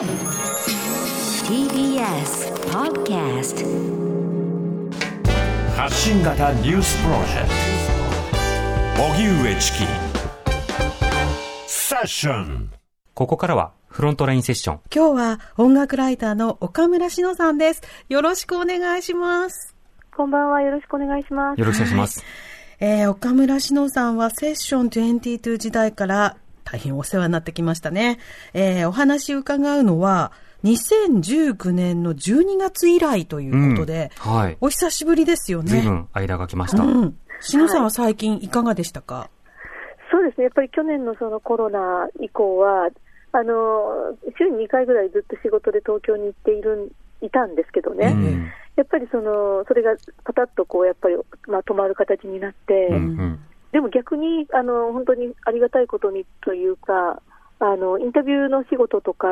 TBS Podcast 発信型ニュースプロジェクト荻上チキセッションここからはフロントラインセッション。今日は音楽ライターの岡村志乃さんです。よろしくお願いします。こんばんは。よろしくお願いします。よろしくお願いします。えー、岡村志乃さんはセッション22時代から大変お世話になってきましたね。えー、お話伺うのは、2019年の12月以来ということで、うんはい。お久しぶりですよね。随分間が来ました。うん。志乃さんは最近いかがでしたか、そうですね。やっぱり去年のそのコロナ以降は、あの、週に2回ぐらいずっと仕事で東京に行っている、いたんですけどね。うんやっぱりその、それがパタッとこう、やっぱり、まあ、止まる形になって、うんうんでも逆に、あの、本当にありがたいことにというか、あの、インタビューの仕事とか、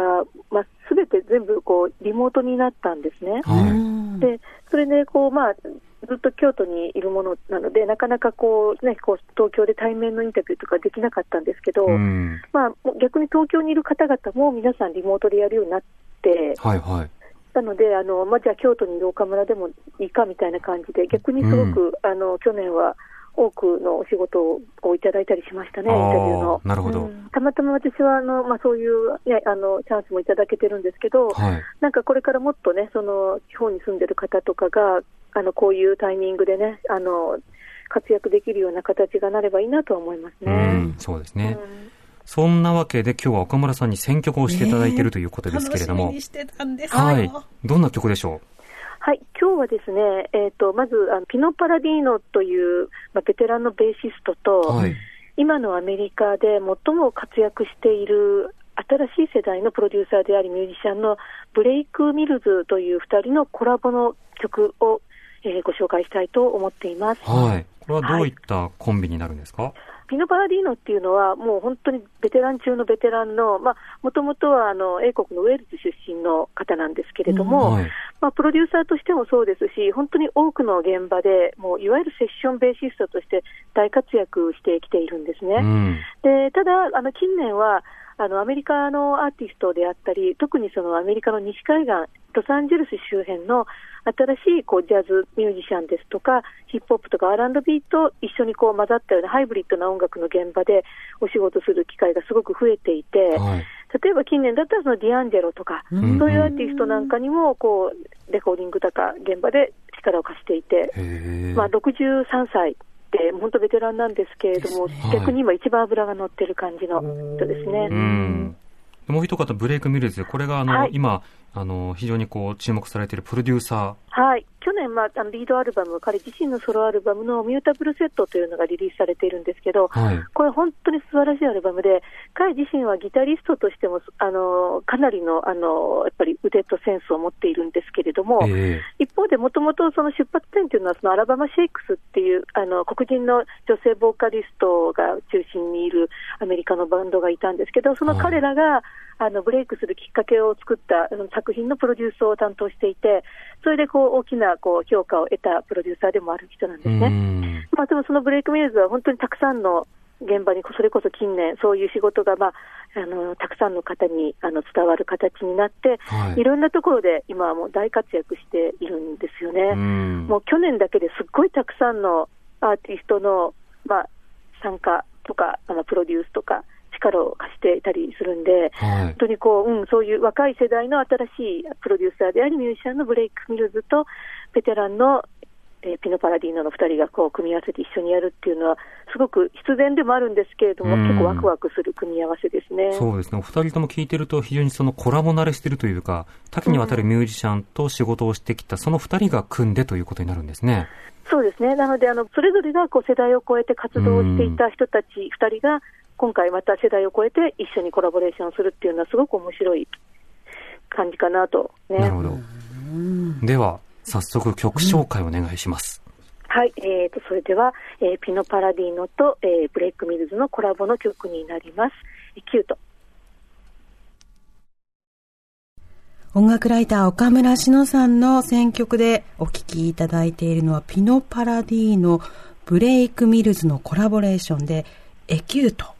まあ、すべて全部こう、リモートになったんですね。はいうんで、それでこう、まあ、ずっと京都にいるものなので、なかなかこう、ね、こう東京で対面のインタビューとかできなかったんですけど、うんまあ、逆に東京にいる方々も皆さんリモートでやるようになって、はいはい。なので、あのまあ、じゃあ京都にいる岡村でもいいかみたいな感じで、逆にすごく、あの去年は多くのお仕事をいただいたりしましたね、インタビューのなるほど。たまたま私はあの、まあ、そういう、ね、あのチャンスもいただけてるんですけど、はい。なんかこれからもっとね、その地方に住んでる方とかが、あのこういうタイミングでね、あの活躍できるような形がなればいいなとは思いますうね。ん、そうですね。うんそんなわけで今日は岡村さんに選曲をしていただいているということですけれども楽しみに。してたんですよ。はい。どんな曲でしょはい、今日はですね、えー、とまずあのピノ・パラディーノという、まあ、ベテランのベーシストと、うはい。今のアメリカで最も活躍している新しい世代のプロデューサーでありミュージシャンのブレイク・ミルズという2人のコラボの曲を、えーご紹介したいと思っています。はい。これはどういったコンビになるんですか？ピノ・パラディーノっていうのは、もう本当にベテラン中のベテランの、まあ、もともとはあの英国のウェールズ出身の方なんですけれども、はい。まあ、プロデューサーとしてもそうですし、本当に多くの現場で、もういわゆるセッションベーシストとして大活躍してきているんですね。うん。でただ、あの近年はあのアメリカのアーティストであったり、特にそのアメリカの西海岸、ロサンゼルス周辺の新しいこうジャズミュージシャンですとか、ヒップホップとか R&B と一緒にこう混ざったようなハイブリッドな音楽の現場でお仕事する機会がすごく増えていて、はい。例えば近年だったらそのディアンジェロとか、うんそういうアーティストなんかにもこうレコーディングとか現場で力を貸していて。まあ、63歳で本当ベテランなんですけれども、ね逆に今一番脂が乗ってる感じの人ですね。うん。もう一方、ブレイク・ミルズ。これが、あの、はい今、あの、非常にこう、注目されているプロデューサはい、去年、まあ、あのリードアルバム、彼自身のソロアルバムのミュータブルセットというのがリリースされているんですけど、ー。はい。これ、本当に素晴らしいアルバムで、彼自身はギタリストとしても、あのかなりのあのやっぱり腕とセンスを持っているんですけれども、え一方で、もともとその出発点というのは、そのアラバマ・シェイクスっていうあの黒人の女性ボーカリストが中心にいるアメリカのバンドがいたんですけど、その彼らが、あのブレイクするきっかけを作った作品のプロデュースを担当していて、それでこう大きなこう評価を得たプロデューサーでもある人なんですね。ん。まあ、でもそのブレイクミルズは本当にたくさんの現場に、それこそ近年、そういう仕事が、まあ、あのたくさんの方にあの伝わる形になって、はいいろんなところで今はもう大活躍しているんですよね。うん。もう去年だけですっごいたくさんのアーティストの、まあ、参加とか、あのプロデュースとか、力を貸していたりするんで、はい本。当にこう、うん、そういう若い世代の新しいプロデューサーであり、ミュージシャンのブレイク・ミルズと、ベテランの、えーピノ・パラディーノの2人がこう組み合わせて一緒にやるっていうのは、すごく必然でもあるんですけれども、うん結構ワクワクする組み合わせですね。そうですね。お二人とも聞いてると非常にそのコラボ慣れしてるというか、多岐にわたるミュージシャンと仕事をしてきたその二人が組んでということになるんですね。そうですね。なので、あの、それぞれがこう世代を超えて活動をしていた人たち2人が、今回また世代を超えて一緒にコラボレーションするっていうのはすごく面白い感じかなとね。なるほど。では、早速曲紹介お願いします。はい、えー、とそれでは、えーピノ・パラディーノと、えーブレイク・ミルズのコラボの曲になります。 Ekuté。音楽ライター岡村詩野さんの選曲でお聴きいただいているのはピノパラディーノブレイクミルズのコラボレーションで Ekuté。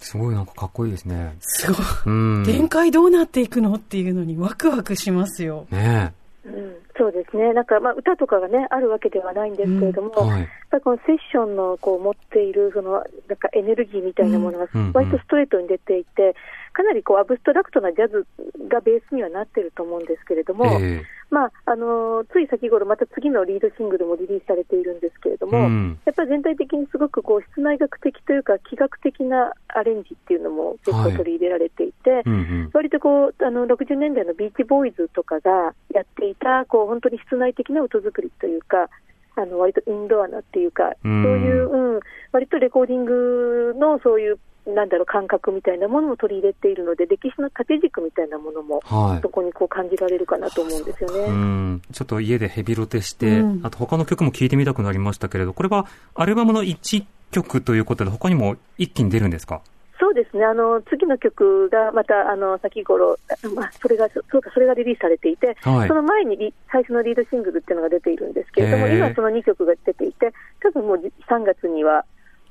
すごいなんかかっこいいですね。すごい。うん。展開どうなっていくのっていうのにワクワクしますよ。ねうん、そうですね、なんか、まあ、歌とかがね、あるわけではないんですけれども、え。はい。やっぱりこのセッションのこう持っているそのなんかエネルギーみたいなものがうんうん割とストレートに出ていて、かなりこうアブストラクトなジャズがベースにはなってると思うんですけれども、えまああのつい先頃、また次のリードシングルもリリースされているんですけれども、うん。やっぱり全体的にすごくこう室内学的というか、気学的なアレンジっていうのも結構取り入れられていて、うんうん。割とこうあの60年代のビーチボーイズとかがやっていたこう本当に室内的な音作りというか、あの割とインドアなっていうか、うん。そういう、うん、割とレコーディングのそういうなんだろう感覚みたいなものも取り入れているので、歴史の縦軸みたいなものもはいそ。こにこう感じられるかなと思うんですようね。ん。ちょっと家でヘビロテして、うんあと他の曲も聴いてみたくなりましたけれど、これはアルバムの1曲ということで他にも一気に出るんですか？そうですね、あの次の曲がまたあの先頃、まあ、それがそうかそれがリリースされていて、はいその前にリ最初のリードシングルっていうのが出ているんですけれども、今、その2曲が出ていて、多分もうじ3月には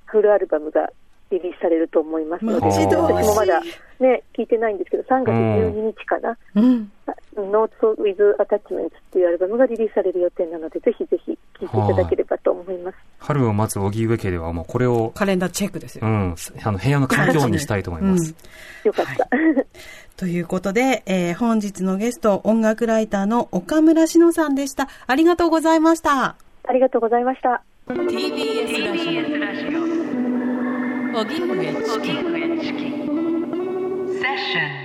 フルアルバムがリリースされると思いますので、私もまだ、ね、聞いてないんですけど、3月12日かな、うん。Notes with Attachments っていうアルバムがリリースされる予定なので、ぜひぜひ聴いていただければと思います。春を待つ荻上家ではもうこれを、カレンダーチェックですよ。うん、あの部屋の環境にしたいと思います。よかった。ということで、えー本日のゲスト、音楽ライターの岡村志乃さんでした。ありがとうございました。ありがとうございました。TBS ラジオ荻上チキセッション